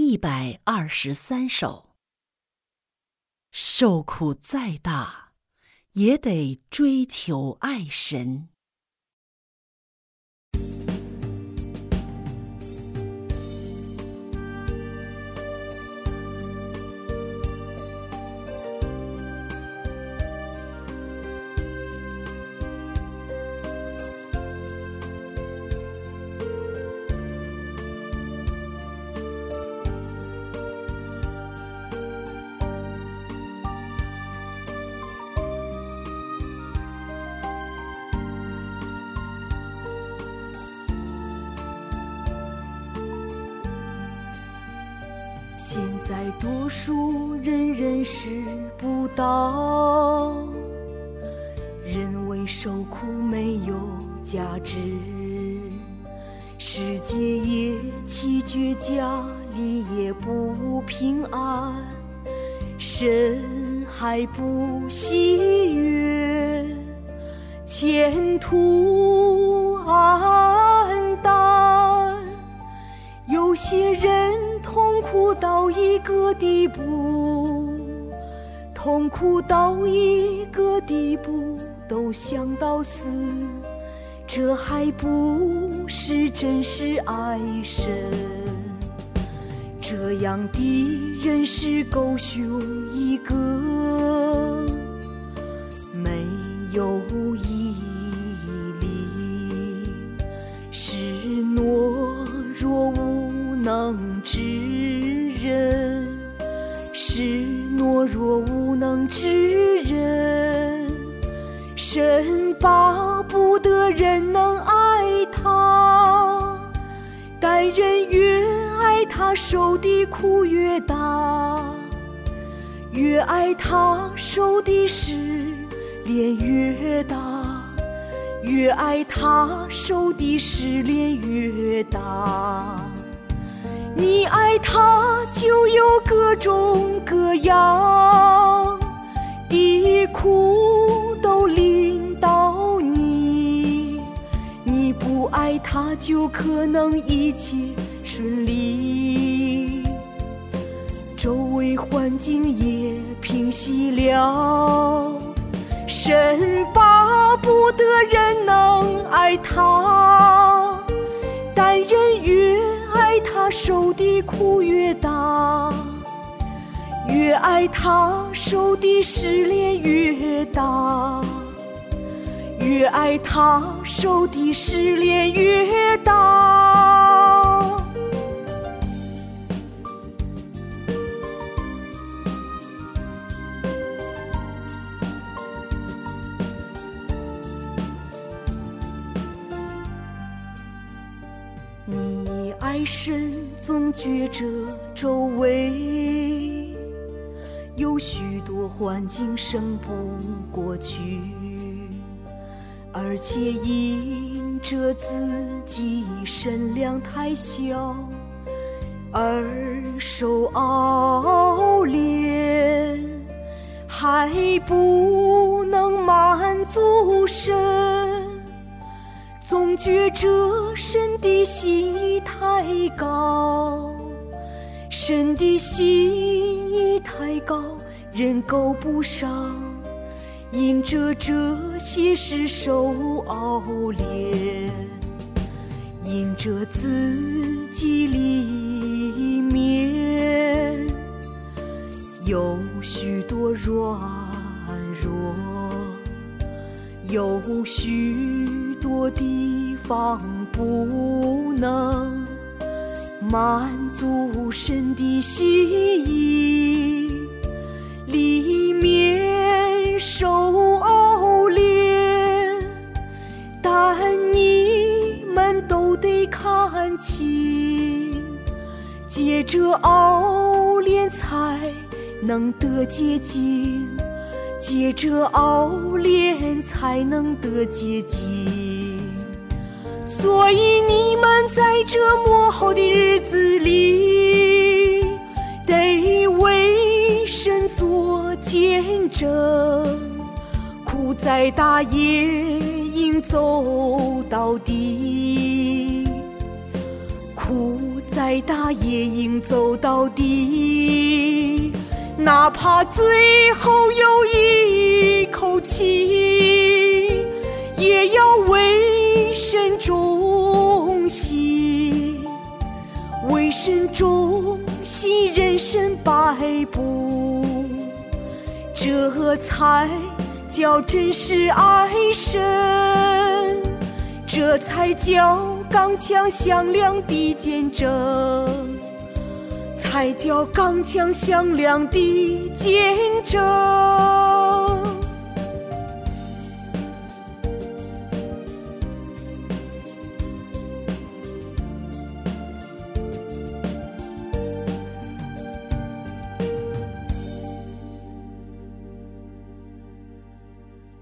一百二十三首。受苦再大，也得追求爱神。现在多数人认识不到，认为受苦没有价值，世界也奇绝，家里也不平安，神还不喜悦，前途黯淡，有些人。痛苦到一个地步，痛苦到一个地步，都想到死，这还不是真实爱神？这样的人是狗熊一个，没有毅力，是能。之人是懦弱无能之人，神巴不得人能爱他，但人越爱他受的苦越大，越爱他受的试炼越大，越爱他受的试炼越大。你爱他，就有各种各样的苦都临到你；你不爱他，就可能一切顺利，周围环境也平息了。神巴不得人能爱他，他受的苦越大，越爱他受的失恋越大，越爱他受的失恋越大。爱神，总觉着周围有许多环境胜不过去，而且因着自己身量太小而受熬炼，还不能满足神。总觉着神的心意太高，神的心意太高，人够不上，因着这些事受熬炼，因着自己里面有许多软弱，有许。多地方不能满足神的心意，里面受熬炼，但你们都得看清，借着熬炼才能得洁净，借着熬炼才能得结晶。所以你们在这幕后的日子里，得为神做见证。苦再大也应走到底，苦再大也应走到底，哪怕最后有一口气，也要为神忠心，为神忠心，人生百步，这才叫真实爱神，这才叫。刚强响亮的见证，才叫钢枪响亮的见证。